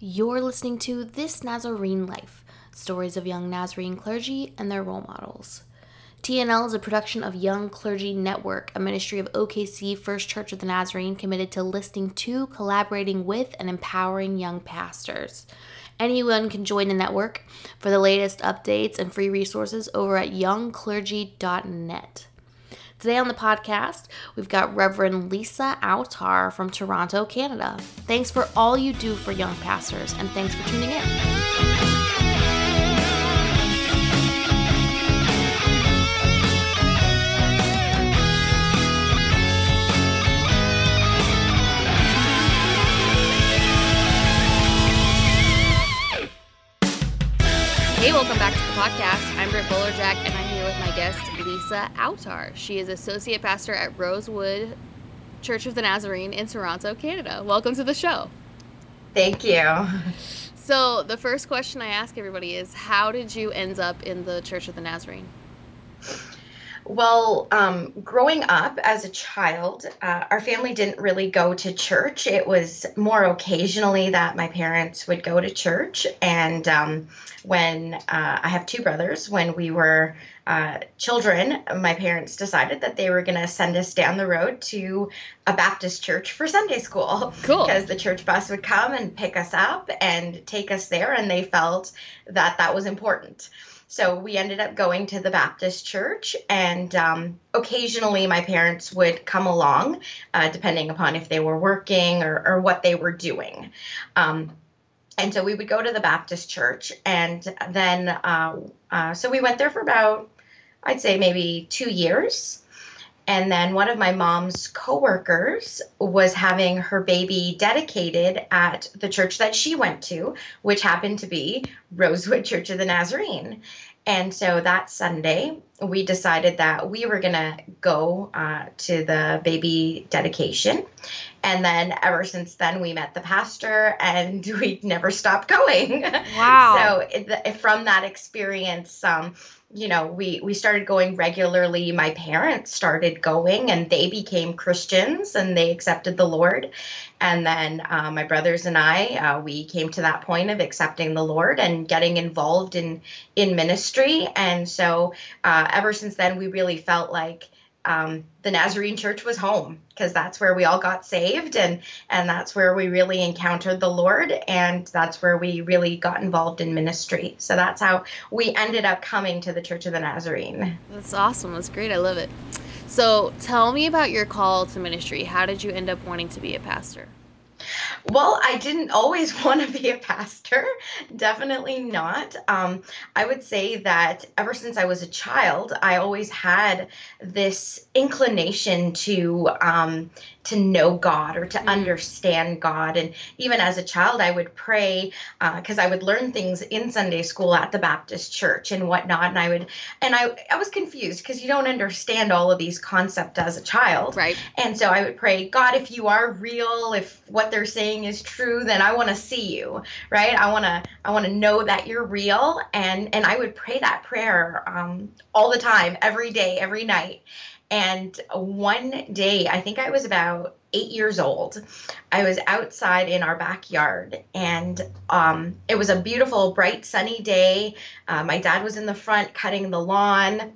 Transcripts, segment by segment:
You're listening to This Nazarene Life stories of young Nazarene clergy and their role models. TNL is a production of Young Clergy Network, a ministry of OKC First Church of the Nazarene committed to listening to, collaborating with, and empowering young pastors. Anyone can join the network for the latest updates and free resources over at youngclergy.net. Today on the podcast, we've got Reverend Lisa Autar from Toronto, Canada. Thanks for all you do for young pastors, and thanks for tuning in. Hey, welcome back to the podcast. I'm Britt Bullerjack, and guest, Lisa Autar. She is associate pastor at Rosewood Church of the Nazarene in Toronto, Canada. Welcome to the show. Thank you. So, the first question I ask everybody is How did you end up in the Church of the Nazarene? Well, um, growing up as a child, uh, our family didn't really go to church. It was more occasionally that my parents would go to church. And um, when uh, I have two brothers, when we were uh, children, my parents decided that they were going to send us down the road to a Baptist church for Sunday school. Cool. Because the church bus would come and pick us up and take us there, and they felt that that was important. So we ended up going to the Baptist church, and um, occasionally my parents would come along, uh, depending upon if they were working or, or what they were doing. Um, and so we would go to the Baptist church, and then uh, uh, so we went there for about, I'd say maybe two years. And then one of my mom's coworkers was having her baby dedicated at the church that she went to, which happened to be Rosewood Church of the Nazarene. And so that Sunday, we decided that we were going to go uh, to the baby dedication. And then ever since then, we met the pastor and we never stopped going. Wow. so from that experience, um, you know, we we started going regularly. My parents started going, and they became Christians, and they accepted the Lord. And then uh, my brothers and I, uh, we came to that point of accepting the Lord and getting involved in in ministry. And so, uh, ever since then, we really felt like um, the Nazarene Church was home because that's where we all got saved and and that's where we really encountered the Lord and that's where we really got involved in ministry. So that's how we ended up coming to the Church of the Nazarene. That's awesome. That's great. I love it. So tell me about your call to ministry. How did you end up wanting to be a pastor? Well, I didn't always want to be a pastor. Definitely not. Um, I would say that ever since I was a child, I always had this inclination to um, to know God or to mm. understand God. And even as a child, I would pray because uh, I would learn things in Sunday school at the Baptist church and whatnot. And I would, and I, I was confused because you don't understand all of these concepts as a child. Right. And so I would pray, God, if you are real, if what they're saying is true, then I want to see you, right? I want to, I want to know that you're real. And, and I would pray that prayer um, all the time, every day, every night. And one day, I think I was about eight years old, I was outside in our backyard, and um, it was a beautiful, bright, sunny day. Uh, my dad was in the front cutting the lawn.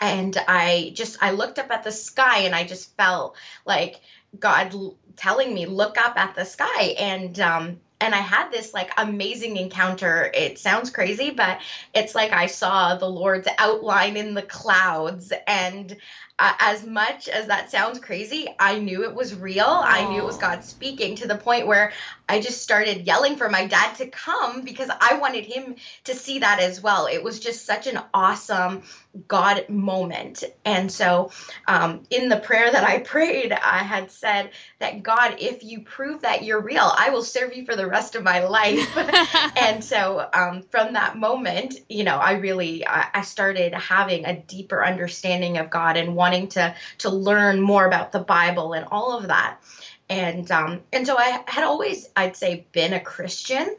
And I just, I looked up at the sky and I just felt like God telling me, look up at the sky. And, um, and I had this like amazing encounter. It sounds crazy, but it's like I saw the Lord's outline in the clouds and uh, as much as that sounds crazy, I knew it was real. Aww. I knew it was God speaking to the point where I just started yelling for my dad to come because I wanted him to see that as well. It was just such an awesome God moment. And so, um, in the prayer that I prayed, I had said that God, if you prove that you're real, I will serve you for the rest of my life. and so, um, from that moment, you know, I really I, I started having a deeper understanding of God and wanting to to learn more about the Bible and all of that and um, and so I had always, I'd say, been a Christian.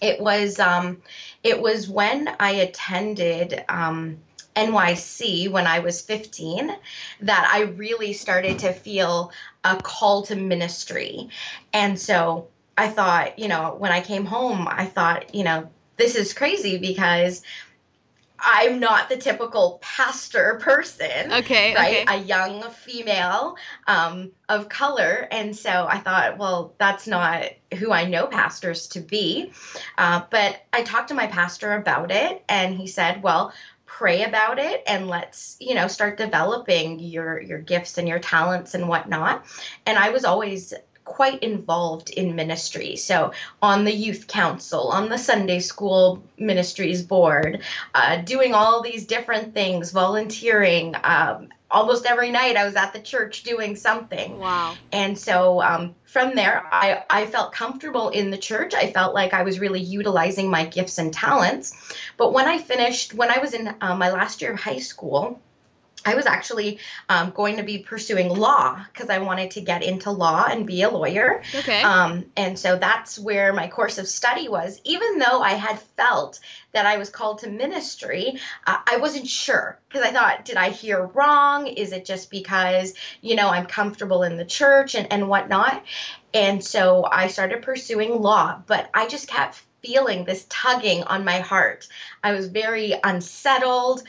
It was um, it was when I attended um, NYC when I was 15 that I really started to feel a call to ministry, and so I thought, you know, when I came home, I thought, you know, this is crazy because I'm not the typical pastor person. Okay. Right? Okay. A young female um, of color. And so I thought, well, that's not who I know pastors to be. Uh, but I talked to my pastor about it, and he said, well, pray about it and let's you know start developing your your gifts and your talents and whatnot and i was always quite involved in ministry. So, on the youth council, on the Sunday school ministries board, uh, doing all these different things, volunteering. Um, almost every night, I was at the church doing something. Wow. And so, um, from there, I, I felt comfortable in the church. I felt like I was really utilizing my gifts and talents. But when I finished, when I was in uh, my last year of high school, I was actually um, going to be pursuing law because I wanted to get into law and be a lawyer. Okay. Um, and so that's where my course of study was. Even though I had felt that I was called to ministry, uh, I wasn't sure because I thought, did I hear wrong? Is it just because, you know, I'm comfortable in the church and, and whatnot? And so I started pursuing law, but I just kept feeling this tugging on my heart. I was very unsettled.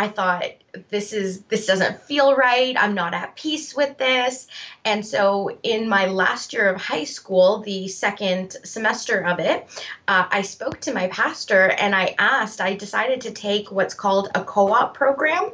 I thought this is this doesn't feel right. I'm not at peace with this. And so in my last year of high school, the second semester of it, uh, I spoke to my pastor and I asked, I decided to take what's called a co-op program.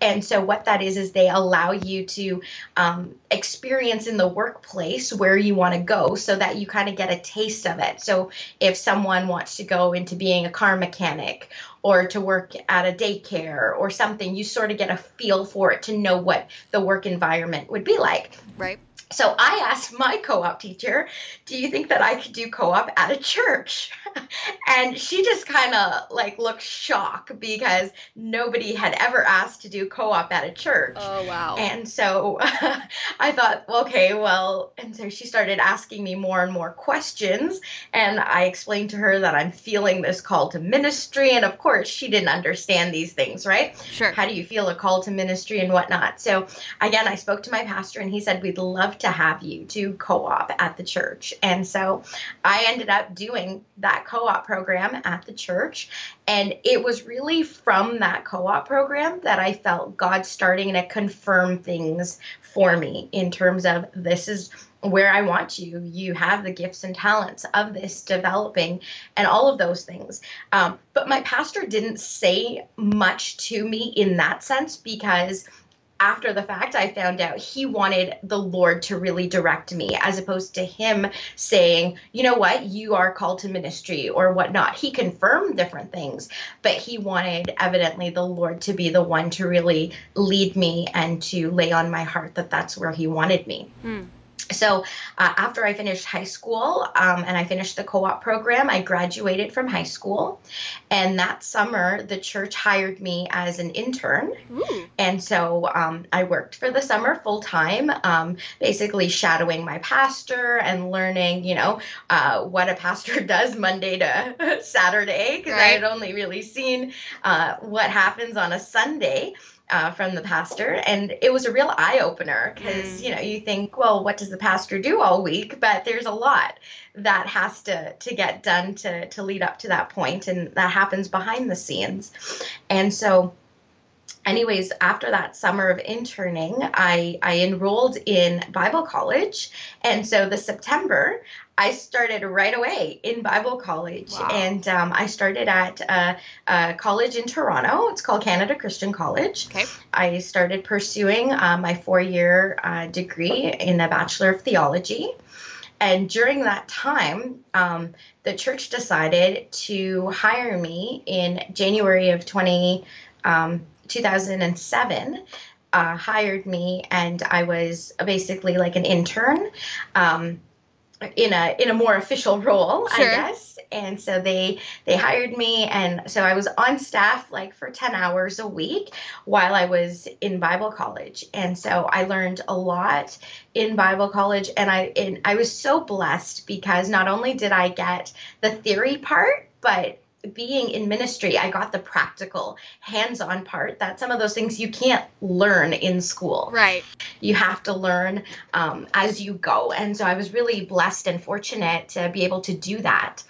And so what that is is they allow you to um, experience in the workplace where you want to go so that you kind of get a taste of it. So if someone wants to go into being a car mechanic or to work at a daycare or something, you sort of get a feel for it to know what the work environment would be like. Right. So I asked my co op teacher, Do you think that I could do co op at a church? and she just kind of like looked shocked because nobody had ever asked to do co op at a church. Oh, wow. And so I thought, okay, well, and so she started asking me more and more questions. And I explained to her that I'm feeling this call to ministry. And of course, she didn't understand these things, right? Sure. How do you feel a call to ministry and whatnot? So again, I spoke to my pastor and he said, We'd love to have you do co op at the church. And so I ended up doing that co op program at the church. And it was really from that co op program that I felt God starting to confirm things for me in terms of this is where I want you. You have the gifts and talents of this developing and all of those things. Um, but my pastor didn't say much to me in that sense because after the fact, I found out he wanted the Lord to really direct me, as opposed to him saying, you know what, you are called to ministry or whatnot. He confirmed different things, but he wanted evidently the Lord to be the one to really lead me and to lay on my heart that that's where he wanted me. Hmm. So uh, after I finished high school um, and I finished the co-op program, I graduated from high school, and that summer the church hired me as an intern, Ooh. and so um, I worked for the summer full time, um, basically shadowing my pastor and learning, you know, uh, what a pastor does Monday to Saturday because I had only really seen uh, what happens on a Sunday uh, from the pastor, and it was a real eye opener because Mm. you know you think, well, what does the pastor do all week? But there's a lot that has to to get done to to lead up to that point, and that happens behind the scenes, and so. Anyways, after that summer of interning, I, I enrolled in Bible college. And so the September, I started right away in Bible college. Wow. And um, I started at a, a college in Toronto. It's called Canada Christian College. Okay. I started pursuing uh, my four year uh, degree in a Bachelor of Theology. And during that time, um, the church decided to hire me in January of 20, um, 2007. Uh, hired me, and I was basically like an intern. Um, in a in a more official role, Sure. I guess. And so they they hired me, and so I was on staff like for ten hours a week while I was in Bible college. And so I learned a lot in Bible college, and I and I was so blessed because not only did I get the theory part, but being in ministry, I got the practical, hands on part that some of those things you can't learn in school. Right. You have to learn um, as you go. And so I was really blessed and fortunate to be able to do that.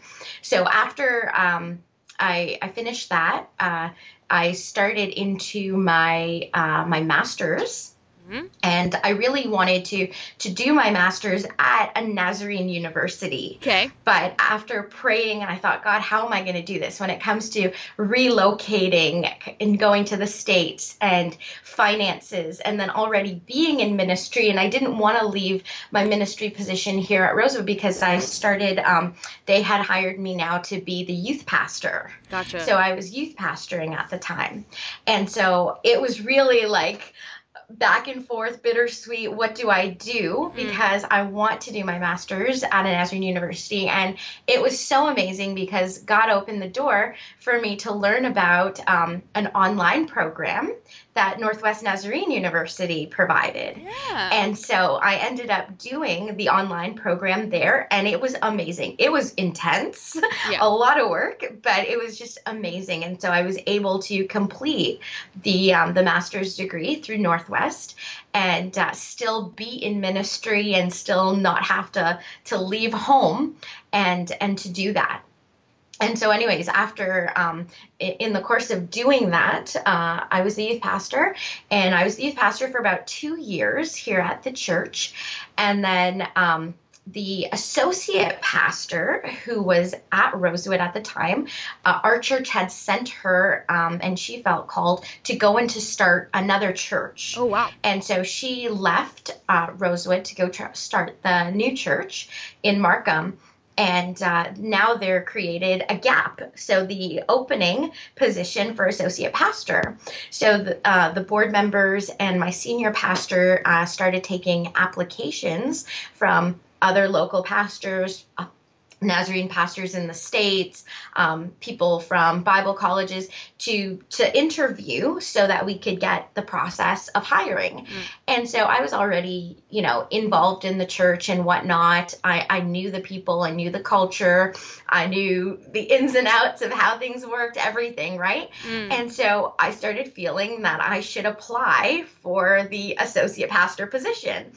So after um, I, I, finished that, uh, I started into my uh, my master's Mm-hmm. And I really wanted to to do my master's at a Nazarene university. Okay. But after praying and I thought, God, how am I going to do this when it comes to relocating and going to the States and finances and then already being in ministry and I didn't want to leave my ministry position here at Rosewood because I started um, they had hired me now to be the youth pastor. Gotcha. So I was youth pastoring at the time. And so it was really like back and forth, bittersweet. What do I do? Mm. Because. I want to do my master's at a Nazarene University. And it was so amazing because God opened the door for me to learn about um, an online program that Northwest Nazarene University provided. Yeah. And so I ended up doing the online program there, and it was amazing. It was intense, yeah. a lot of work, but it was just amazing. And so I was able to complete the um, the master's degree through Northwest and uh, still be in ministry and still not have to to leave home and and to do that and so anyways after um, in the course of doing that uh, i was the youth pastor and i was the youth pastor for about two years here at the church and then um, the associate pastor who was at Rosewood at the time, uh, our church had sent her, um, and she felt called to go and to start another church. Oh, wow. And so she left uh, Rosewood to go tr- start the new church in Markham and uh, now they're created a gap. So the opening position for associate pastor. So the, uh, the board members and my senior pastor uh, started taking applications from other local pastors, uh, Nazarene pastors in the states, um, people from Bible colleges to to interview so that we could get the process of hiring. Mm. And so I was already, you know, involved in the church and whatnot. I, I knew the people, I knew the culture, I knew the ins and outs of how things worked, everything, right? Mm. And so I started feeling that I should apply for the associate pastor position.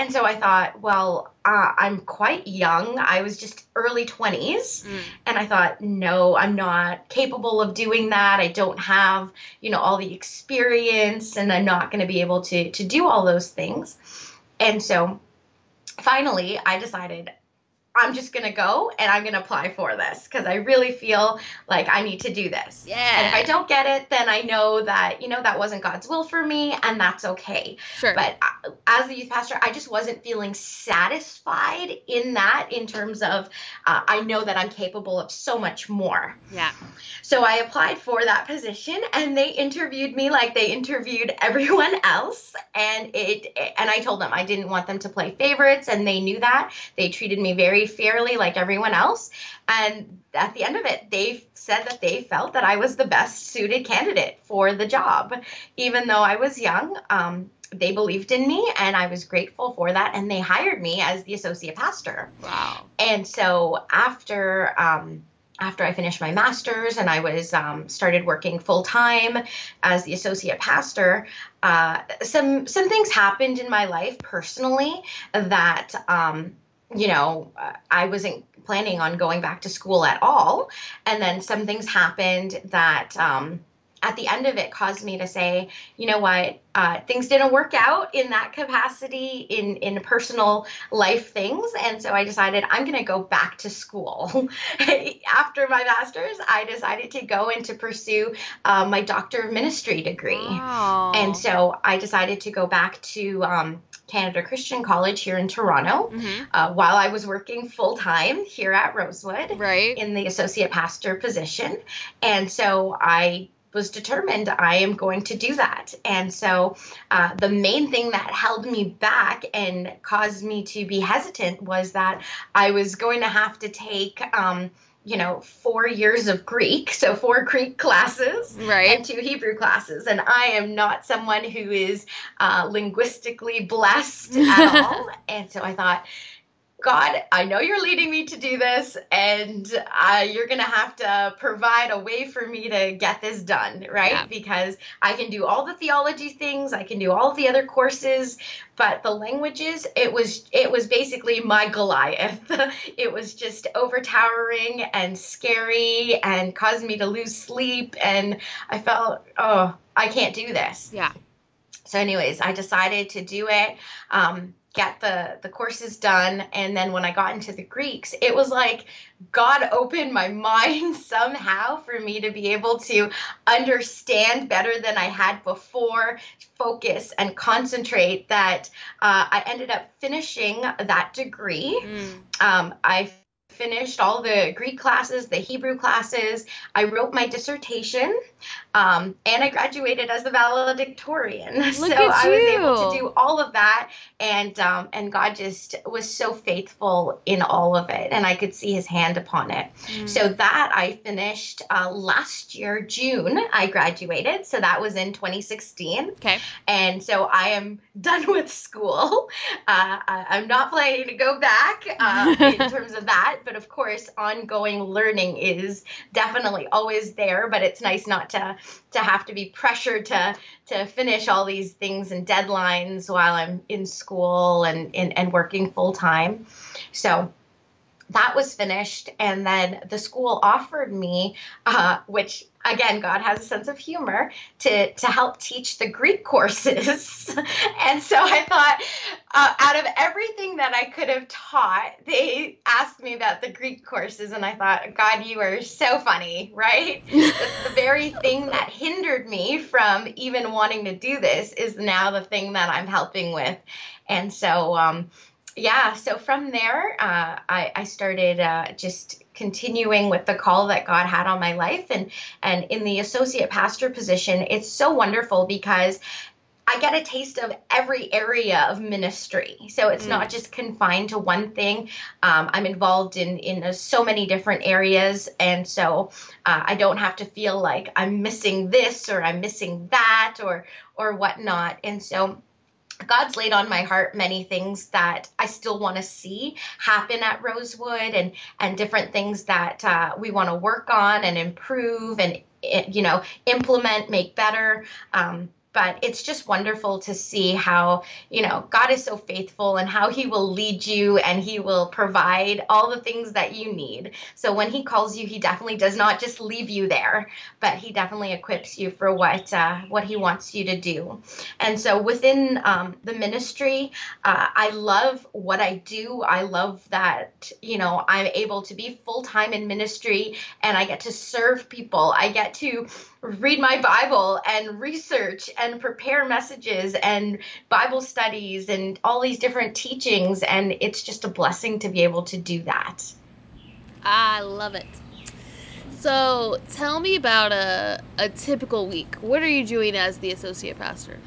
And so I thought, well, uh, I'm quite young. I was just early 20s. Mm. And I thought, no, I'm not capable of doing that. I don't have, you know, all the experience and I'm not going to be able to, to do all those things. And so finally, I decided I'm just going to go and I'm going to apply for this because I really feel like I need to do this. Yeah. And if I don't get it, then I know that, you know, that wasn't God's will for me and that's okay. Sure. But as the youth pastor, I just wasn't feeling satisfied in that in terms of uh, I know that I'm capable of so much more. Yeah. So I applied for that position and they interviewed me like they interviewed everyone else and it and I told them I didn't want them to play favorites and they knew that. They treated me very very fairly like everyone else. And at the end of it, they said that they felt that I was the best suited candidate for the job. Even though I was young, um, they believed in me and I was grateful for that. And they hired me as the associate pastor. Wow. And so after, um, after I finished my master's and I was um, started working full time as the associate pastor, uh, some some things happened in my life personally that um, you know, I wasn't planning on going back to school at all. And then some things happened that um, at the end of it caused me to say, you know what, uh, things didn't work out in that capacity in in personal life things, and so I decided I'm going to go back to school. After my master's, I decided to go and to pursue uh, my doctor of ministry degree, wow. and so I decided to go back to. Um, Canada Christian College here in Toronto mm-hmm. uh, while I was working full time here at Rosewood right. in the associate pastor position. And so I was determined I am going to do that. And so uh, the main thing that held me back and caused me to be hesitant was that I was going to have to take. Um, you know, four years of Greek, so four Greek classes, right. and two Hebrew classes. And I am not someone who is uh, linguistically blessed at all. And so I thought, God, I know you're leading me to do this, and uh, you're going to have to provide a way for me to get this done, right? Yeah. Because I can do all the theology things, I can do all the other courses, but the languages, it was it was basically my Goliath. it was just overtowering and scary and caused me to lose sleep, and I felt, oh, I can't do this. Yeah. So, anyways, I decided to do it. Um, get the the courses done and then when i got into the greeks it was like god opened my mind somehow for me to be able to understand better than i had before focus and concentrate that uh, i ended up finishing that degree mm. um, i finished all the Greek classes, the Hebrew classes. I wrote my dissertation, um, and I graduated as the valedictorian. Look so I was able to do all of that, and um, and God just was so faithful in all of it, and I could see His hand upon it. Mm. So that I finished uh, last year, June. I graduated, so that was in 2016. Okay. And so I am done with school. Uh, I, am not planning to go back uh, in terms of that, but of course, ongoing learning is definitely always there. But it's nice not to to have to be pressured to to finish all these things and deadlines while I'm in school and and, and working full time. So that was finished. And then the school offered me uh, which again god has a sense of humor to to help teach the greek courses. And so i thought uh, out of everything that i could have taught they asked me about the greek courses. And i thought god you are so funny right? The, very thing that hindered me from even wanting to do this is now the thing that i'm helping with. And so um, yeah, so from there, uh, I, I, started uh, just continuing with the call that God had on my life, and and in the associate pastor position, it's so wonderful because I get a taste of every area of ministry. So it's mm. not just confined to one thing. Um, I'm involved in in so many different areas, and so uh, I don't have to feel like I'm missing this or I'm missing that or or whatnot. And so God's laid on my heart many things that I still want to see happen at Rosewood and and different things that uh, we want to work on and improve and eh, you know implement, make better. Um, but it's just wonderful to see how you know god is so faithful and how he will lead you and he will provide all the things that you need. So when he calls you he definitely does not just leave you there but he definitely equips you for what uh, what he wants you to do. And so within um, the ministry uh, i love what i do. I love that you know i'm able to be full-time in ministry and i get to serve people. I get to read my bible and research and prepare messages and Bible studies and all these different teachings. And it's just a blessing to be able to do that. I love it. So tell me about a, a typical week. What are you doing as the associate pastor?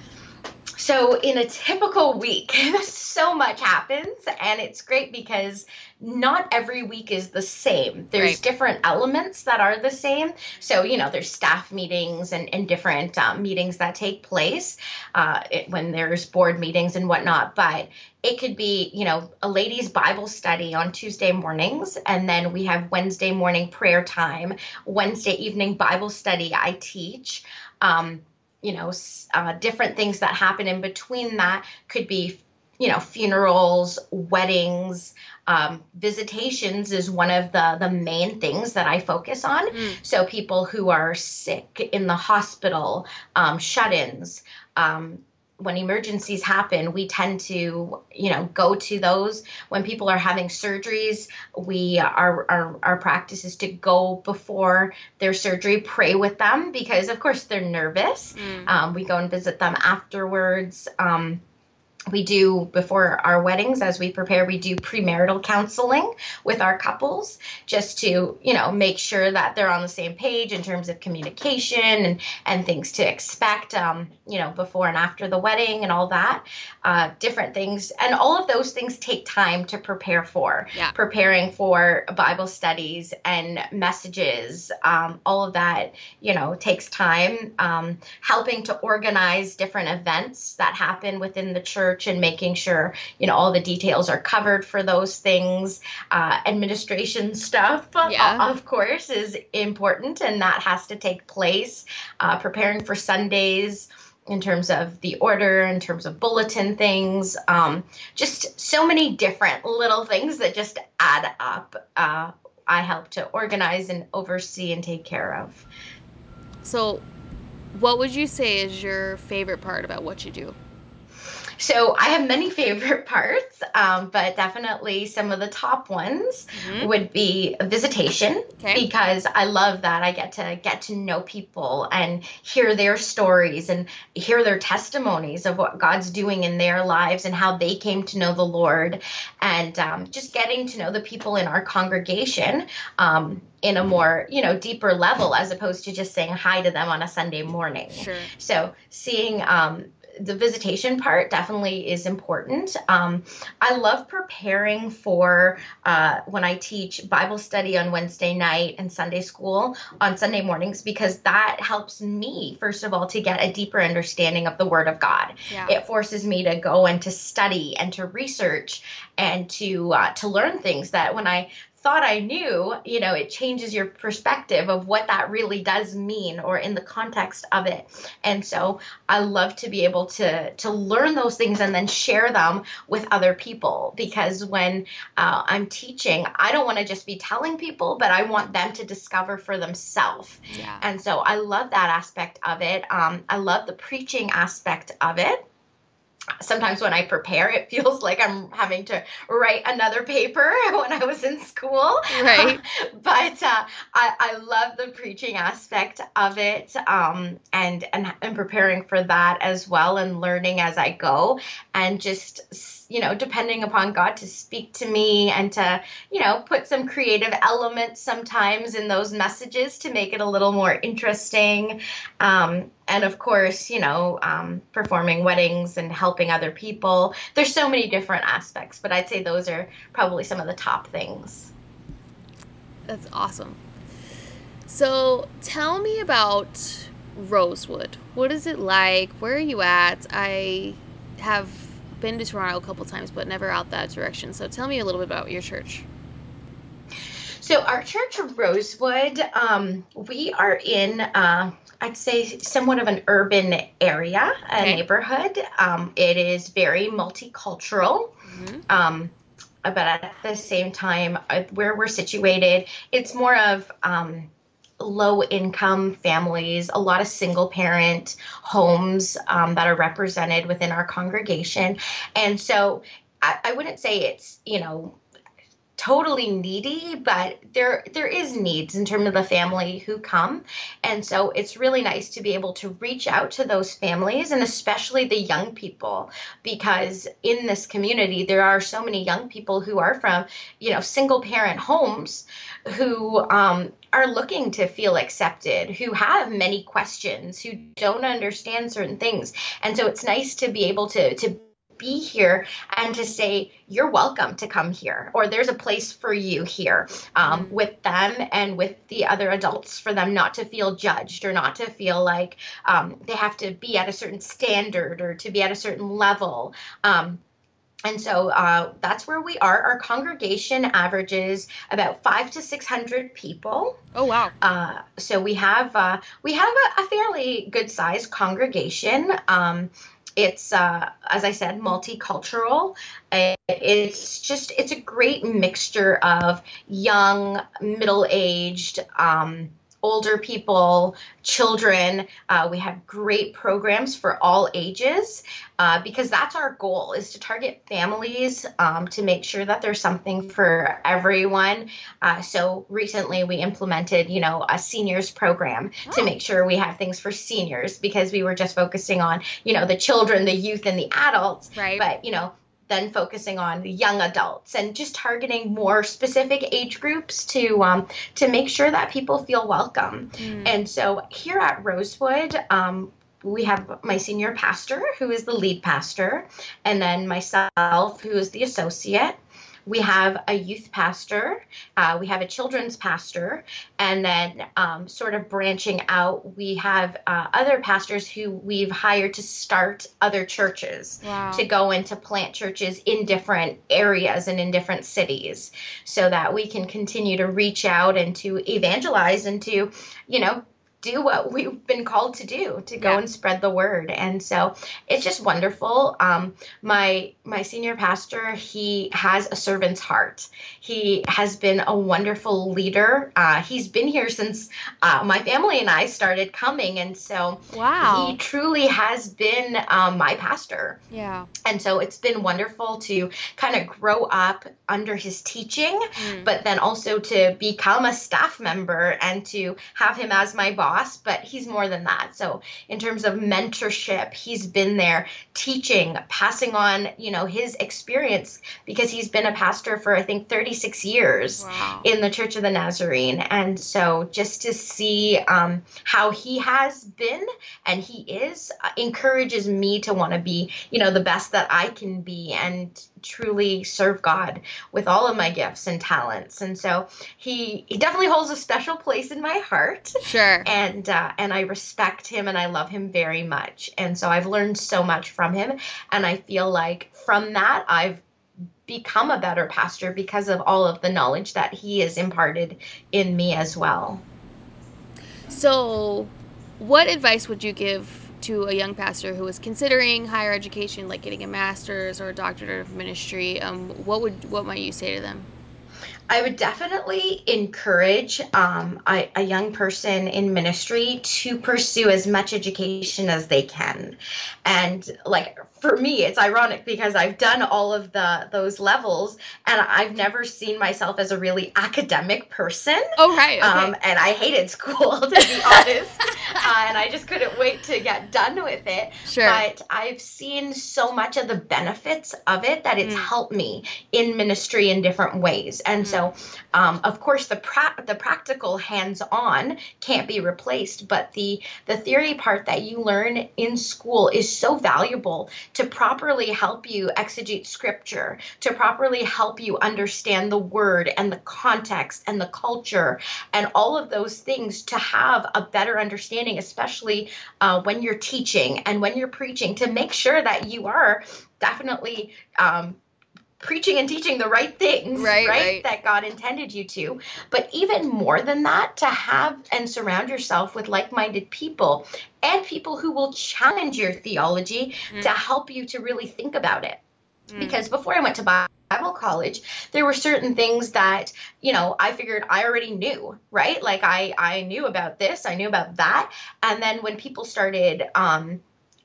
So, in a typical week, so much happens, and it's great because not every week is the same. There's right. different elements that are the same. So, you know, there's staff meetings and, and different um, meetings that take place uh, it, when there's board meetings and whatnot. But it could be, you know, a ladies' Bible study on Tuesday mornings, and then we have Wednesday morning prayer time, Wednesday evening Bible study I teach. Um, you know, uh, different things that happen in between that could be, you know, funerals, weddings, um, visitations is one of the the main things that I focus on. Mm. So people who are sick in the hospital, um, shut-ins. Um, when emergencies happen, we tend to, you know, go to those. When people are having surgeries, we our our, our practice is to go before their surgery, pray with them because, of course, they're nervous. Mm. Um, we go and visit them afterwards. Um, we do before our weddings as we prepare we do premarital counseling with our couples just to you know make sure that they're on the same page in terms of communication and and things to expect um, you know before and after the wedding and all that uh, different things. And all of those things take time to prepare for. Yeah. preparing for bible studies and messages um, all of that you know takes time. Um, helping to organize different events that happen within the church church and making sure you know all the details are covered for those things. Uh, administration stuff, yeah. of course, is important, and that has to take place. Uh, preparing for Sundays in terms of the order, in terms of bulletin things, um, just so many different little things that just add up. Uh, I help to organize and oversee and take care of. So, what would you say is your favorite part about what you do? So I have many favorite parts, um, but definitely some of the top ones mm-hmm. would be visitation okay. because I love that I get to get to know people and hear their stories and hear their testimonies of what God's doing in their lives and how they came to know the Lord, and um, just getting to know the people in our congregation. Um, in a more you know deeper level as opposed to just saying hi to them on a sunday morning sure. so seeing um, the visitation part definitely is important. Um, I love preparing for uh, when I teach Bible study on Wednesday night and Sunday school on Sunday mornings because that helps me, first of all, to get a deeper understanding of the Word of God. Yeah. It forces me to go and to study and to research and to uh, to learn things that when I thought I knew, you know, it changes your perspective of what that really does mean or in the context of it. And so I love to be able to to learn those things and then share them with other people because when uh, I'm teaching, I don't want to just be telling people, but I want them to discover for themselves. Yeah. And so I love that aspect of it. Um, I love the preaching aspect of it sometimes when I prepare, it feels like I'm having to write another paper when I was in school. Right. but uh, I, I love the preaching aspect of it um, and, and, and preparing for that as well and learning as I go and just you know, depending upon God to speak to me and to, you know, put some creative elements sometimes in those messages to make it a little more interesting. Um, and of course, you know, um, performing weddings and helping other people. There's so many different aspects, but I'd say those are probably some of the top things. That's awesome. So tell me about Rosewood. What is it like? Where are you at? I have been to Toronto a couple times, but never out that direction. So tell me a little bit about your church. So our church, of Rosewood, um, we are in, uh, I'd say, somewhat of an urban area, a okay. neighborhood. Um, it is very multicultural. Mm-hmm. Um, but at the same time, uh, where we're situated, it's more of um, low income families, a lot of single parent homes um, that are represented within our congregation. And so I, I wouldn't say it's, you know, totally needy but there there is needs in terms of the family who come and so it's really nice to be able to reach out to those families and especially the young people because in this community there are so many young people who are from you know single parent homes who um, are looking to feel accepted, who have many questions, who don't understand certain things. And so it's nice to be able to to be here and to say you're welcome to come here or there's a place for you here um, mm-hmm. with them and with the other adults for them not to feel judged or not to feel like um, they have to be at a certain standard or to be at a certain level um, and so uh, that's where we are. Our congregation averages about five to six hundred people. Oh wow! Uh, so we have uh, we have a, a fairly good sized congregation. Um, it's uh, as I said, multicultural. It's just it's a great mixture of young, middle aged. Um, older people, children. Uh, we have great programs for all ages uh, because that's our goal is to target families um, to make sure that there's something for everyone. Uh, so recently we implemented, you know, a seniors program oh. to make sure we have things for seniors because we were just focusing on, you know, the children, the youth, and the adults. Right. But you know, then focusing on young adults and just targeting more specific age groups to um, to make sure that people feel welcome. Mm. And so here at Rosewood, um, we have my senior pastor who is the lead pastor, and then myself who is the associate. We have a youth pastor, uh, we have a children's pastor, and then um, sort of branching out, we have uh, other pastors who we've hired to start other churches wow. to go into plant churches in different areas and in different cities so that we can continue to reach out and to evangelize and to, you know, do what we've been called to do to go yeah. and spread the word. And so it's just wonderful. Um, my my senior pastor he has a servant's heart. He has been a wonderful leader. Uh, he's been here since uh, my family and i started coming. And so wow. he truly has been um, my pastor. Yeah. And so it's been wonderful to kind of grow up under his teaching mm. but then also to become a staff member and to have him as my boss boss, but he's more than that. So in terms of mentorship, he's been there teaching, passing on, you know, his experience because he's been a pastor for I think 36 years wow. in the Church of the Nazarene. And so just to see um, how he has been and he is uh, encourages me to want to be, you know, the best that I can be and truly serve God with all of my gifts and talents. And so he he definitely holds a special place in my heart. Sure. And uh, and I respect him and I love him very much. And so I've learned so much from him, and I feel like from that I've become a better pastor because of all of the knowledge that he has imparted in me as well. So, what advice would you give to a young pastor who was considering higher education, like getting a master's or a doctorate of ministry, um, what would what might you say to them? I would definitely encourage um, a, a, young person in ministry to pursue as much education as they can. And like for me, it's ironic because I've done all of the those levels, and I've never seen myself as a really academic person. Oh right. Okay. Um, and I hated school to be honest, uh, and I just couldn't wait to get done with it. Sure. But I've seen so much of the benefits of it that it's mm. helped me in ministry in different ways, and mm. So um, of course the pra- the practical hands-on can't be replaced, but the the theory part that you learn in school is so valuable to properly help you exegete scripture, to properly help you understand the word and the context and the culture and all of those things to have a better understanding, especially uh, when you're teaching and when you're preaching, to make sure that you are definitely um, preaching and teaching the right things, right, right, right, That God intended you to. But even more than that, to have and surround yourself with like minded people and people who will challenge your theology mm. to help you to really think about it. Mm. Because before I went to Bible college, there were certain things that, you know, I figured I already knew, right? Like I I knew about this, I knew about that. And then when people started um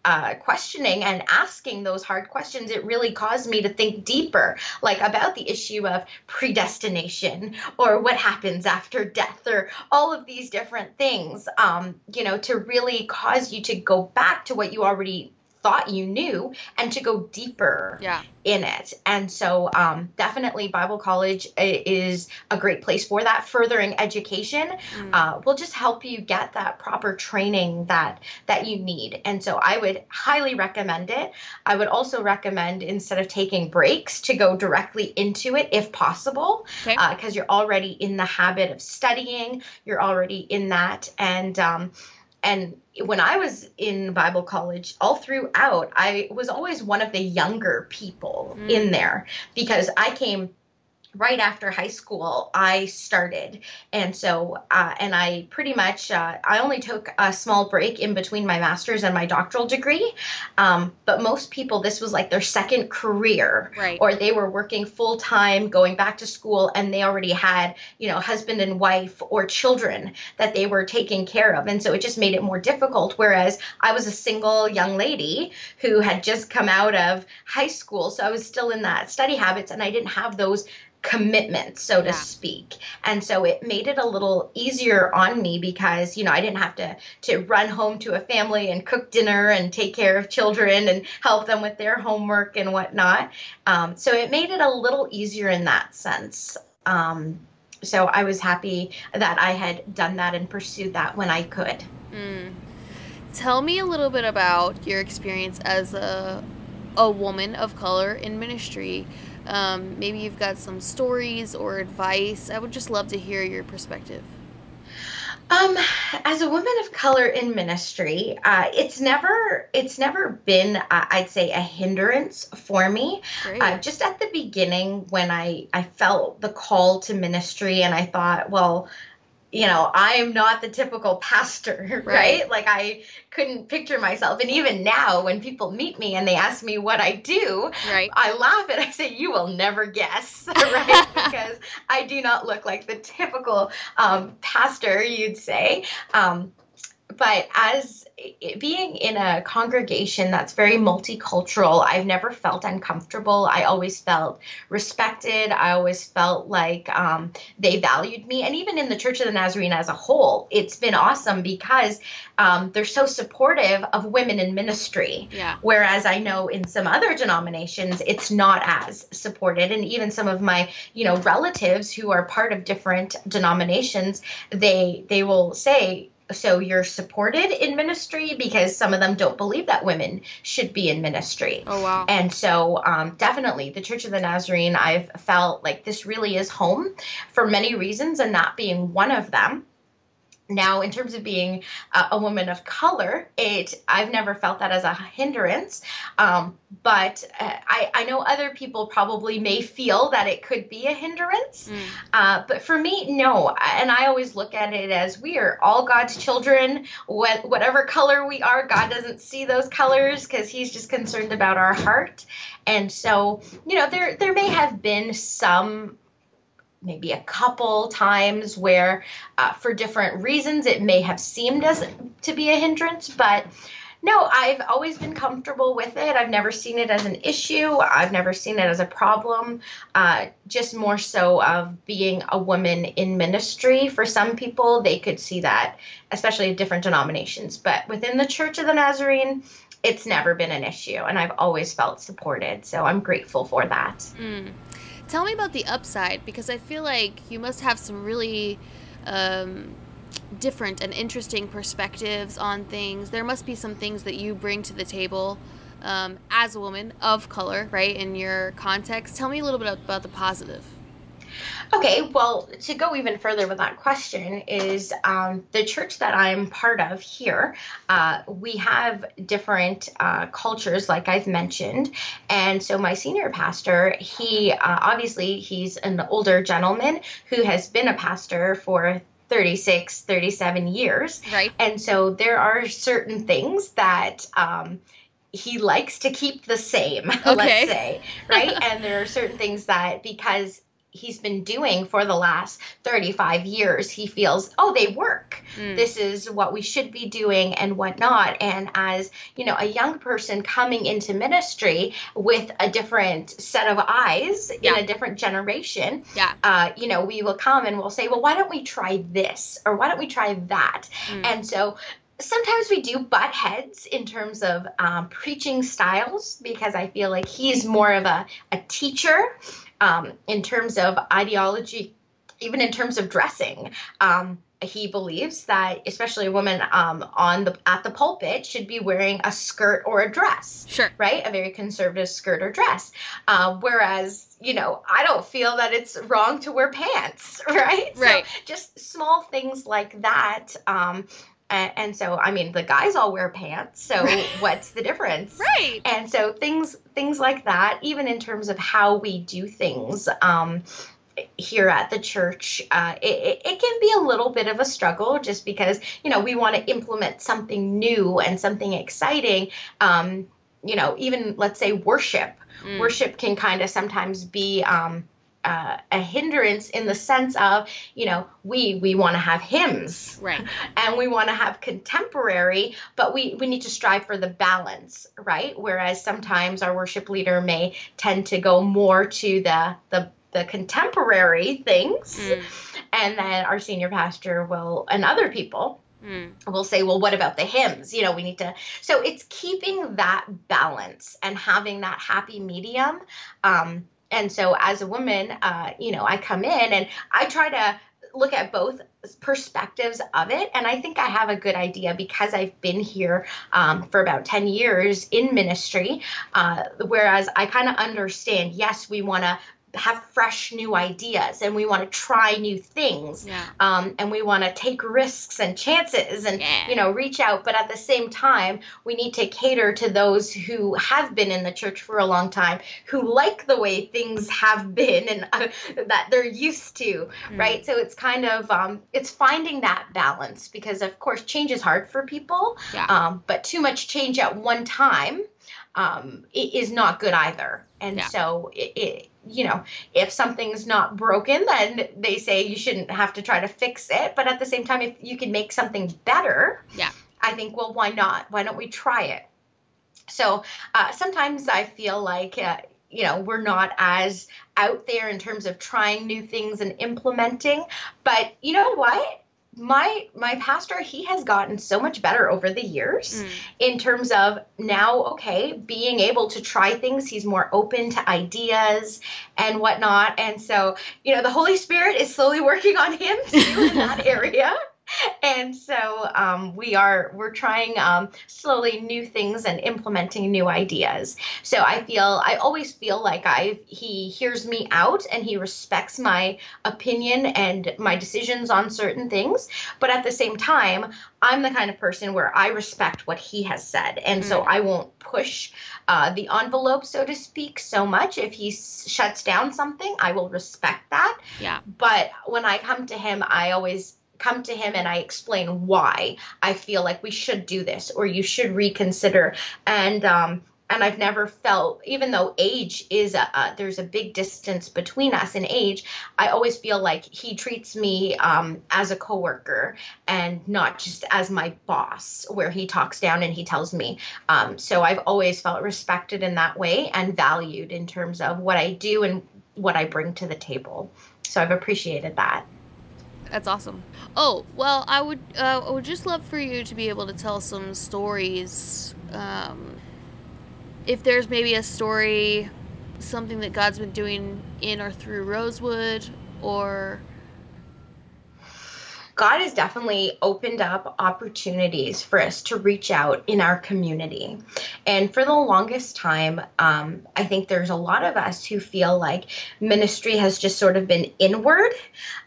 uh, questioning and asking those hard questions, it really caused me to think deeper, like about the issue of predestination or what happens after death or all of these different things, um, you know, to really cause you to go back to what you already thought you knew and to go deeper yeah. in it. And so, um, definitely, Bible college is a great place for that. Furthering education mm. uh, will just help you get that proper training that that you need. And so, I would highly recommend it. I would also recommend instead of taking breaks to go directly into it if possible, because okay. uh, you're already in the habit of studying. You're already in that, and um, and when I was in Bible college, all throughout, I was always one of the younger people mm. in there because I came right after high school i started. And so uh, and i pretty much uh, i only took a small break in between my master's and my doctoral degree. Um, but most people this was like their second career. Right. or they were working full-time going back to school and they already had you know husband and wife or children that they were taking care of. And so it just made it more difficult whereas i was a single young lady who had just come out of high school. So i was still in that study habits and i didn't have those commitment, so to speak. And so it made it a little easier on me because, you know, I didn't have to to run home to a family and cook dinner and take care of children and help them with their homework and whatnot. Um, so it made it a little easier in that sense. Um, so I was happy that I had done that and pursued that when I could. Mm. Tell me a little bit about your experience as a a woman of color in ministry Um, maybe you've got some stories or advice. I would just love to hear your perspective. Um, as a woman of color in ministry, uh, it's never it's never been uh, I'd say a hindrance for me. Uh, just at the beginning when I I felt the call to ministry and I thought, well, you know, I am not the typical pastor, right? right? Like I couldn't picture myself. And even now when people meet me and they ask me what I do, right. I laugh and I say, you will never guess, right? because I do not look like the typical um, pastor, you'd say. Um, but as being in a congregation that's very multicultural, I've never felt uncomfortable. I always felt respected. I always felt like um, they valued me. And even in the Church of the Nazarene as a whole, it's been awesome because um, they're so supportive of women in ministry. Yeah. Whereas I know in some other denominations, it's not as supported. And even some of my, you know, relatives who are part of different denominations, they they will say, so you're supported in ministry because some of them don't believe that women should be in ministry. Oh wow! And so um, definitely the Church of the Nazarene, I've felt like this really is home for many reasons, and that being one of them. Now, in terms of being a, a, woman of color, it I've never felt that as a hindrance, um, but uh, I, I know other people probably may feel that it could be a hindrance. Mm. Uh, but for me, no. And I always look at it as we are all God's children. What, whatever color we are, God doesn't see those colors because He's just concerned about our heart. And so, you know, there there may have been some maybe a couple times where uh, for different reasons it may have seemed as to be a hindrance but no i've always been comfortable with it. I've never seen it as an issue. I've never seen it as a problem uh, just more so of being a woman in ministry. For some people they could see that especially different denominations but within the church of the nazarene it's never been an issue and i've always felt supported so i'm grateful for that. Mm. Tell me about the upside because I feel like you must have some really um, different and interesting perspectives on things. There must be some things that you bring to the table um, as a woman of color, right, in your context. Tell me a little bit about the positive. Okay, well, to go even further with that question is um, the church that I'm part of here. Uh, we have different uh, cultures, like I've mentioned, and so my senior pastor, he uh, obviously he's an older gentleman who has been a pastor for 36, 37 years. Right. And so there are certain things that. Um, he likes to keep the same, okay. let's say, right? and there are certain things that because he's been doing for the last 35 years he feels oh they work mm. this is what we should be doing and whatnot and as you know a young person coming into ministry with a different set of eyes yeah. in a different generation yeah uh, you know we will come and we'll say well why don't we try this or why don't we try that mm. and so sometimes we do butt heads in terms of um, preaching styles because I feel like he's more of a, a teacher um, in terms of ideology, even in terms of dressing. Um, he believes that especially a woman um, on the at the pulpit should be wearing a skirt or a dress sure right a very conservative skirt or dress uh, whereas you know i don't feel that it's wrong to wear pants right right so just small things like that um, and, and, so, I mean, the guys all wear pants. So what's the difference? Right. And so things things like that, even in terms of how we do things. Um, here at the church, uh, it, it, can be a little bit of a struggle just because, you know, we want to implement something new and something exciting. Um, you know, even let's say worship. Mm. Worship can kind of sometimes be um, uh, a hindrance in the sense of you know we we want to have hymns right and we want to have contemporary but we we need to strive for the balance right whereas sometimes our worship leader may tend to go more to the the the contemporary things mm. and then our senior pastor will and other people Mm. We'll say, well, what about the hymns? You know, we need to. So it's keeping that balance and having that happy medium. Um, and so as a woman uh, you know i come in and i try to look at both perspectives of it. And I think I have a good idea because I've been here um, for about 10 years in ministry. Uh, whereas I kind of understand, yes, we want to have fresh new ideas and we want to try new things Yeah. um, and we want to take risks and chances and Yeah. you know reach out but at the same time we need to cater to those who have been in the church for a long time who like the way things have been and uh, that they're used to Mm. right so it's kind of um, it's finding that balance because of course change is hard for people Yeah. um, but too much change at one time um, is not good either. And so, it, it, you know, if something's not broken, then they say you shouldn't have to try to fix it. But at the same time, if you can make something better, Yeah. I think, well, why not? Why don't we try it? So uh, sometimes I feel like, uh, you know, we're not as out there in terms of trying new things and implementing. But you know what? My my pastor, he has gotten so much better over the years Mm. in terms of now, okay, being able to try things. He's more open to ideas and whatnot. And so, you know, the Holy Spirit is slowly working on him too in that area. And so um, we are we're trying um, slowly new things and implementing new ideas. So I feel I always feel like I he hears me out and he respects my opinion and my decisions on certain things. But at the same time, I'm the kind of person where I respect what he has said, and so Mm. I won't push uh, the envelope, so to speak, so much. If he s- shuts down something, I will respect that. Yeah. But when I come to him, I always come to him and I explain why I feel like we should do this or you should reconsider. And um, and I've never felt, even though age is a, a there's a big distance between us in age, I always feel like he treats me um, as a coworker and not just as my boss, where he talks down and he tells me. Um, so I've always felt respected in that way and valued in terms of what I do and what I bring to the table. So I've appreciated that. That's awesome. Oh well, I would uh, I would just love for you to be able to tell some stories. Um, if there's maybe a story, something that God's been doing in or through Rosewood, or God has definitely opened up opportunities for us to reach out in our community. And for the longest time, um, I think there's a lot of us who feel like ministry has just sort of been inward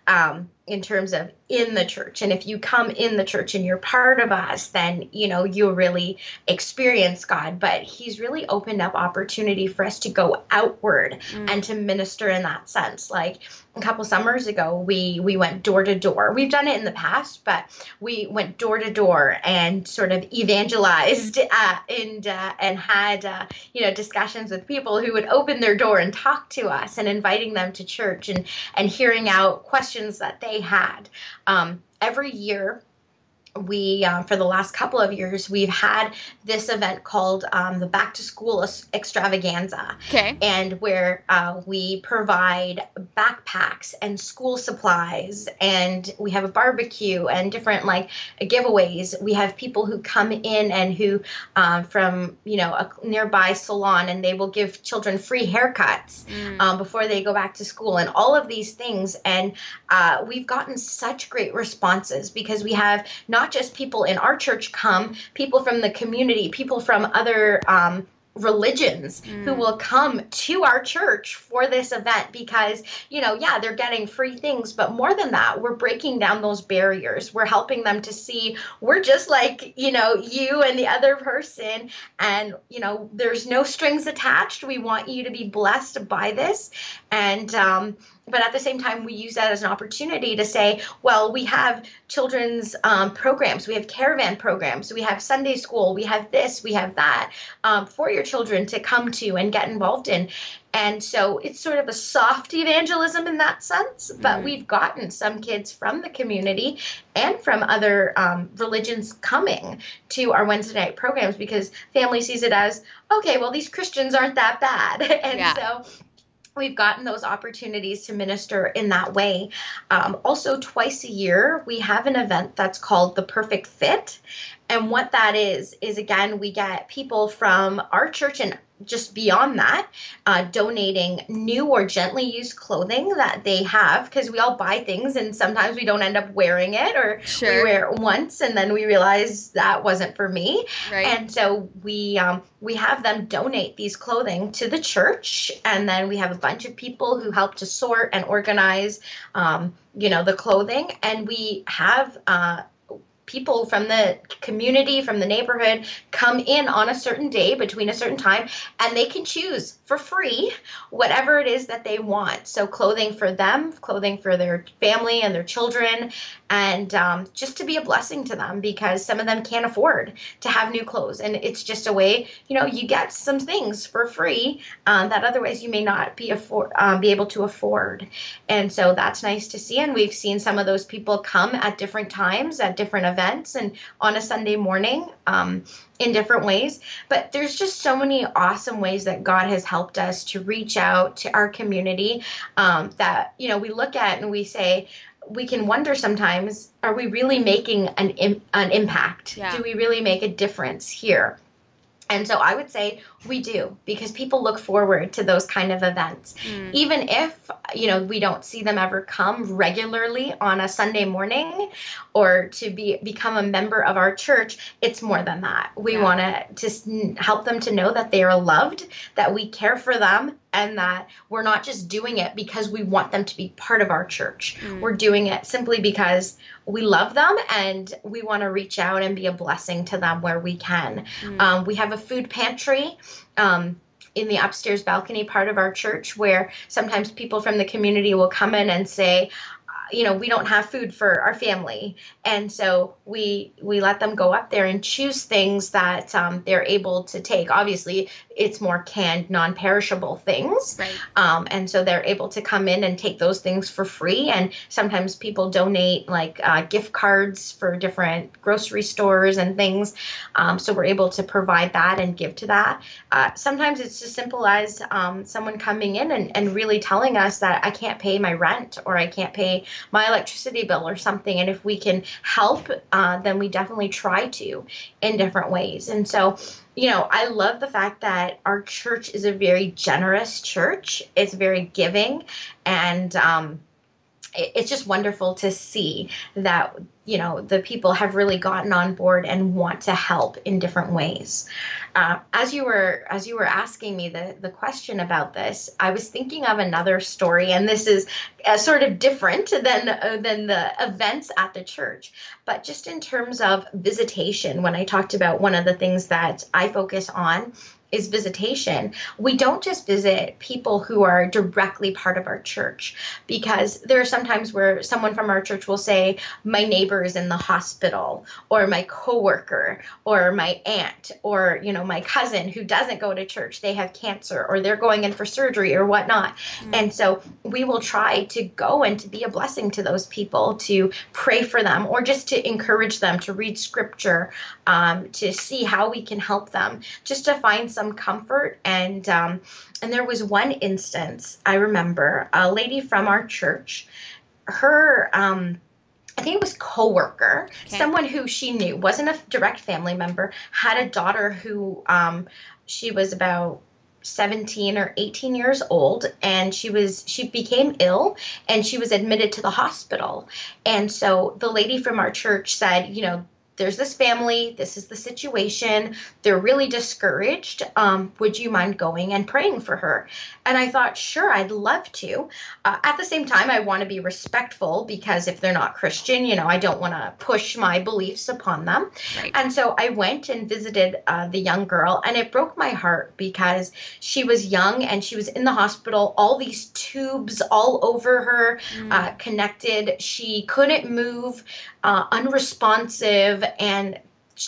um, in terms of in the church. And if you come in the church and you're part of us, then, you know, you'll really experience God. But He's really opened up opportunity for us to go outward Mm. and to minister in that sense. Like a couple summers ago, we we went door to door. We've done it in the past, but we went door to door and sort of evangelized uh, and uh, and had uh, you know discussions with people who would open their door and talk to us and inviting them to church and and hearing out questions that they had. Um, every year we um, for the last couple of years we've had this event called um, the back to school extravaganza. Okay, and where uh, we provide backpacks and school supplies and we have a barbecue and different like giveaways. We have people who come in and who um, from you know a nearby salon and they will give children free haircuts Mm. um, before they go back to school and all of these things. And uh, we've gotten such great responses because we have not just people in our church come people from the community people from other um, religions who Mm. will come to our church for this event because you know yeah they're getting free things but more than that we're breaking down those barriers. We're helping them to see we're just like you know you and the other person and you know there's no strings attached. We want you to be blessed by this. And um but at the same time we use that as an opportunity to say well we have children's um, programs we have caravan programs we have sunday school we have this we have that um, for your children to come to and get involved in and so it's sort of a soft evangelism in that sense but Mhm. we've gotten some kids from the community and from other um, religions coming to our wednesday night programs because family sees it as okay well these christians aren't that bad and Yeah. so we've gotten those opportunities to minister in that way. Um, also, twice a year, we have an event that's called the Perfect Fit. And what that is, is again, we get people from our church and just beyond that, uh, donating new or gently used clothing that they have because we all buy things and sometimes we don't end up wearing it or sure. we wear it once and then we realize that wasn't for me. Right. And so we um, we have them donate these clothing to the church and then we have a bunch of people who help to sort and organize um, you know the clothing and we have uh, people from the community, from the neighborhood come in on a certain day between a certain time and they can choose for free whatever it is that they want. So, clothing for them, clothing for their family and their children, and um, just to be a blessing to them because some of them can't afford to have new clothes. And it's just a way, you know, you get some things for free um, that otherwise you may not be afford, um, be able to afford. And so that's nice to see. And we've seen some of those people come at different times, at different events, and on a Sunday morning um, in different ways. But there's just so many awesome ways that God has helped us to reach out to our community um, that, you know, we look at and we say, we can wonder sometimes are we really making an, an impact? Yeah. Do we really make a difference here? And so I would say we do because people look forward to those kind of events. Mm. Even if, you know, we don't see them ever come regularly on a Sunday morning or to be become a member of our church, it's more than that. We yeah. want to just help them to know that they are loved, that we care for them, and that we're not just doing it because we want them to be part of our church. Mm. We're doing it simply because we love them and we want to reach out and be a blessing to them where we can. Mm. Um, we have a food pantry. Um, in the upstairs balcony part of our church where sometimes people from the community will come in and say you know we don't have food for our family. And so we we let them go up there and choose things that um, they're able to take. Obviously it's more canned non-perishable things. Right. um, and so they're able to come in and take those things for free. And sometimes people donate like uh, gift cards for different grocery stores and things. Um, so we're able to provide that and give to that. Uh, sometimes it's as simple as um, someone coming in and, and really telling us that i can't pay my rent or i can't pay my electricity bill or something. And if we can help, uh, then we definitely try to in different ways. And so, you know, I love the fact that our church is a very generous church. It's very giving, and um, it's just wonderful to see that you know the people have really gotten on board and want to help in different ways. Uh, as you were as you were asking me the the question about this i was thinking of another story and this is uh, sort of different than uh, than the events at the church. But just in terms of visitation when i talked about one of the things that i focus on is visitation, we don't just visit people who are directly part of our church because there are sometimes where someone from our church will say, My neighbor is in the hospital, or my coworker, or my aunt, or you know, my cousin who doesn't go to church, they have cancer, or they're going in for surgery or whatnot. Mm-hmm. And so we will try to go and to be a blessing to those people, to pray for them, or just to encourage them to read scripture, um, to see how we can help them, just to find some some comfort and um, and there was one instance I remember a lady from our church, her um, I think it was coworker, okay. someone who she knew wasn't a direct family member, had a daughter who um, she was about 17 or 18 years old and she was she became ill and she was admitted to the hospital and so the lady from our church said you know there's this family, this is the situation, they're really discouraged. Um, would you mind going and praying for her? And I thought, sure, I'd love to. Uh, at the same time, I want to be respectful because if they're not Christian, you know, I don't want to push my beliefs upon them. Right. And so I went and visited uh, the young girl, and it broke my heart because she was young and she was in the hospital, all these tubes all over her, mm. uh, connected. She couldn't move, uh, unresponsive, and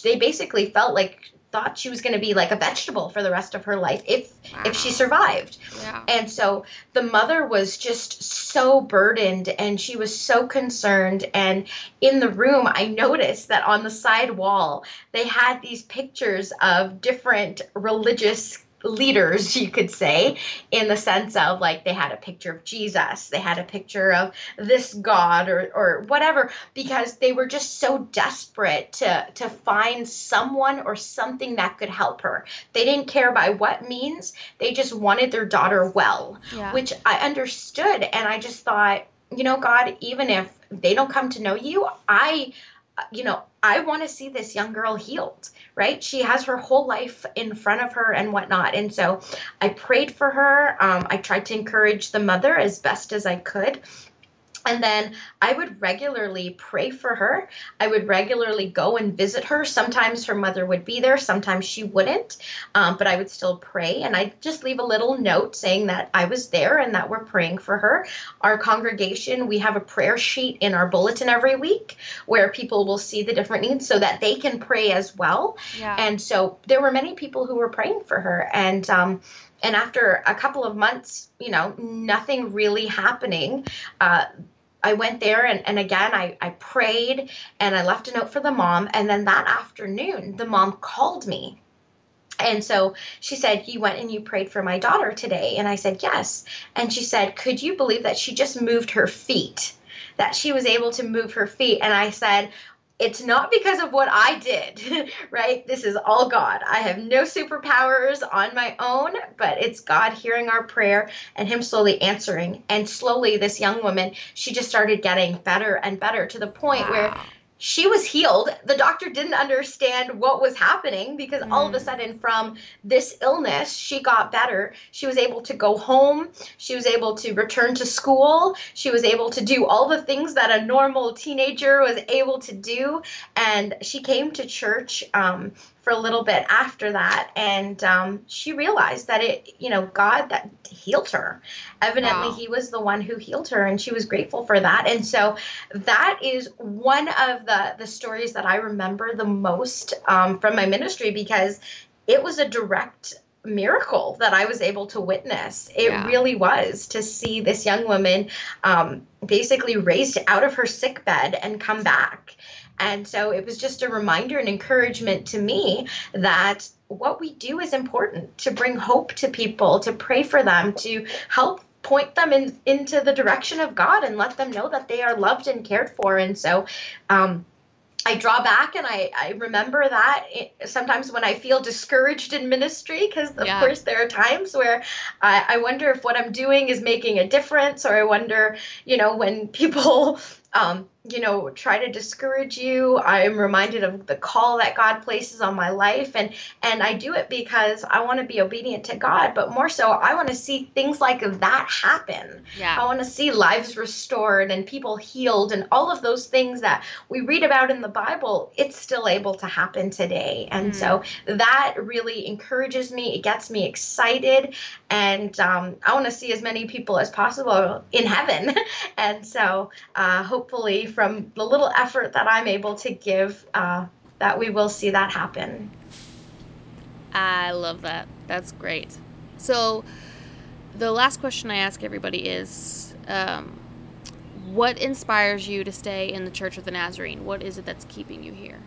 they basically felt like thought she was going to be like a vegetable for the rest of her life if wow. if she survived. Yeah. And so the mother was just so burdened and she was so concerned and in the room I noticed that on the side wall they had these pictures of different religious leaders, you could say, in the sense of like they had a picture of Jesus, they had a picture of this God or or whatever, because they were just so desperate to to find someone or something that could help her. They didn't care by what means, they just wanted their daughter well, yeah. which I understood. And I just thought, you know, God, even if they don't come to know you, I you know, I want to see this young girl healed, right? She has her whole life in front of her and whatnot. And so I prayed for her. Um, I tried to encourage the mother as best as I could. And then I would regularly pray for her. I would regularly go and visit her. Sometimes her mother would be there, sometimes she wouldn't, um, but I would still pray. And I'd just leave a little note saying that I was there and that we're praying for her. Our congregation, we have a prayer sheet in our bulletin every week where people will see the different needs so that they can pray as well. Yeah. And so there were many people who were praying for her. And, um, and after a couple of months, you know, nothing really happening, uh, I went there and, and again I, I prayed and I left a note for the mom. And then that afternoon, the mom called me. And so she said, You went and you prayed for my daughter today. And I said, Yes. And she said, Could you believe that she just moved her feet? That she was able to move her feet. And I said, it's not because of what I did, right? This is all God. I have no superpowers on my own, but it's God hearing our prayer and Him slowly answering. And slowly, this young woman, she just started getting better and better to the point wow. where she was healed. The doctor didn't understand what was happening because mm. all of a mm. sudden, from this illness, she got better. She was able to go home. She was able to return to school. She was able to do all the things that a normal teenager was able to do. And she came to church um, for a little bit after that and um, she realized that it you know god that healed her evidently wow. he was the one who healed her and she was grateful for that and so that is one of the the stories that i remember the most um, from my ministry because it was a direct miracle that I was able to witness. It yeah. really was to see this young woman um, basically raised out of her sick bed and come back. And so it was just a reminder and encouragement to me that what we do is important to bring hope to people, to pray for them, to help point them in, into the direction of God and let them know that they are loved and cared for. And so, um, I draw back and I, I remember that sometimes when I feel discouraged in ministry, because of yeah. course there are times where I, I wonder if what I'm doing is making a difference, or I wonder, you know, when people um, you know, try to discourage you. I'm reminded of the call that God places on my life and and I do it because I want to be obedient to God, but more so I want to see things like that happen. Yeah. I want to see lives restored and people healed and all of those things that we read about in the Bible, it's still able to happen today. And mm. so that really encourages me. It gets me excited and um, I want to see as many people as possible in heaven. and so uh, hopefully from the little effort that I'm able to give, uh, that we will see that happen. I love that. That's great. So, the last question I ask everybody is um, what inspires you to stay in the Church of the Nazarene? What is it that's keeping you here?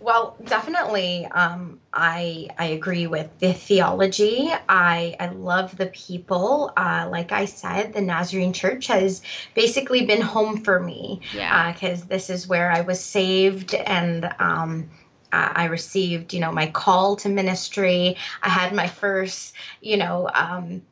Well, definitely, um, I I agree with the theology. I I love the people. Uh, like I said, the Nazarene Church has basically been home for me. Yeah. Because uh, this is where I was saved and. Um, I received, you know, my call to ministry. I had my first, you know, um,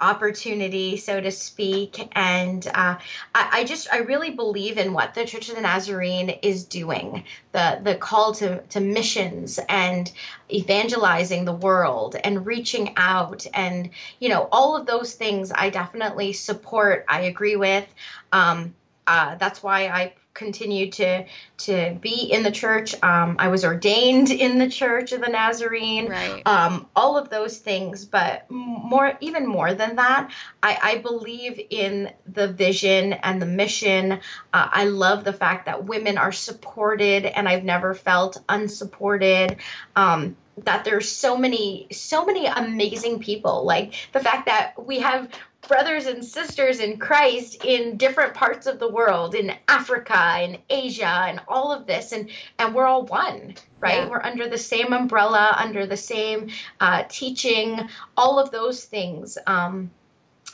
opportunity, so to speak. And uh, I, I, just, I really believe in what the Church of the Nazarene is doing the, the call to, to missions and evangelizing the world and reaching out and, you know, all of those things I definitely support, I agree with. Um, uh, that's why I continued to to be in the church. Um, I was ordained in the Church of the Nazarene. Right. Um, all of those things, but more, even more than that, I, I believe in the vision and the mission. Uh, I love the fact that women are supported, and I've never felt unsupported. Um, that there's so many so many amazing people like the fact that we have brothers and sisters in Christ in different parts of the world in Africa in Asia and all of this and and we're all one right yeah. we're under the same umbrella under the same uh, teaching all of those things um,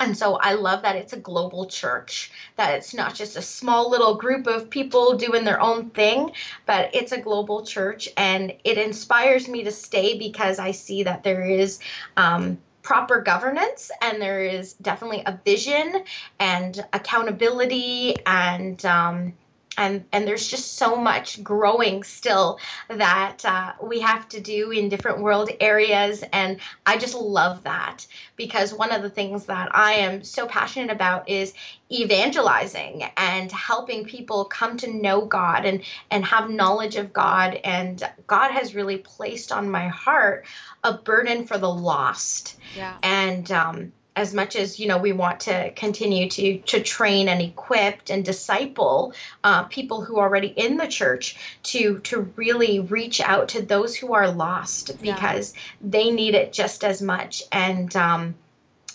and so I love that it's a global church, that it's not just a small little group of people doing their own thing, but it's a global church. And it inspires me to stay because I see that there is um, proper governance and there is definitely a vision and accountability and um, and and there's just so much growing still that uh, we have to do in different world areas and i just love that because one of the things that i am so passionate about is evangelizing and helping people come to know god and and have knowledge of god and god has really placed on my heart a burden for the lost. Yeah. And um as much as you know we want to continue to to train and equip and disciple uh, people who are already in the church to to really reach out to those who are lost because yeah. they need it just as much and um,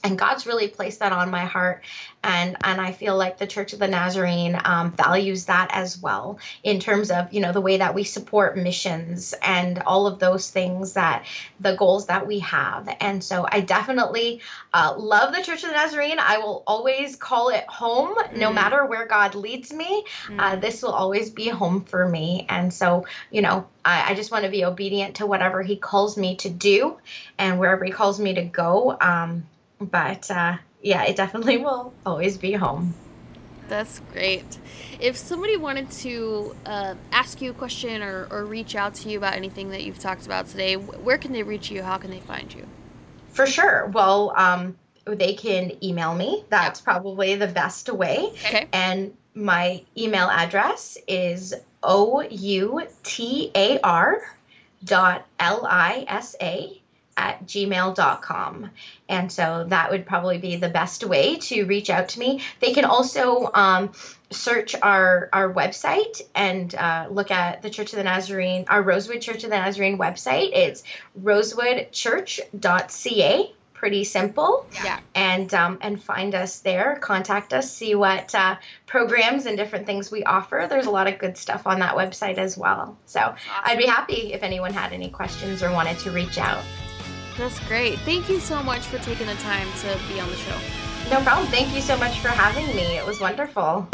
and God's really placed that on my heart, and and I feel like the Church of the Nazarene um, values that as well in terms of you know the way that we support missions and all of those things that the goals that we have, and so I definitely uh, love the Church of the Nazarene. I will always call it home, mm. no matter where God leads me. Mm. Uh, this will always be home for me, and so you know I, I just want to be obedient to whatever He calls me to do, and wherever He calls me to go. Um, but uh, yeah, it definitely will always be home. That's great. If somebody wanted to uh, ask you a question or, or reach out to you about anything that you've talked about today, where can they reach you? How can they find you? For sure. Well, um, they can email me. That's yeah. probably the best way. Okay. And my email address is o u t a r dot l i s a at gmail.com. And so that would probably be the best way to reach out to me. They can also um, search our, our website and uh, look at the Church of the Nazarene, our Rosewood Church of the Nazarene website. It's rosewoodchurch.ca. Pretty simple. Yeah. And um, and find us there. Contact us. See what uh, programs and different things we offer. There's a lot of good stuff on that website as well. So awesome. I'd be happy if anyone had any questions or wanted to reach out. That's great. Thank you so much for taking the time to be on the show. No problem. Thank you so much for having me. It was wonderful.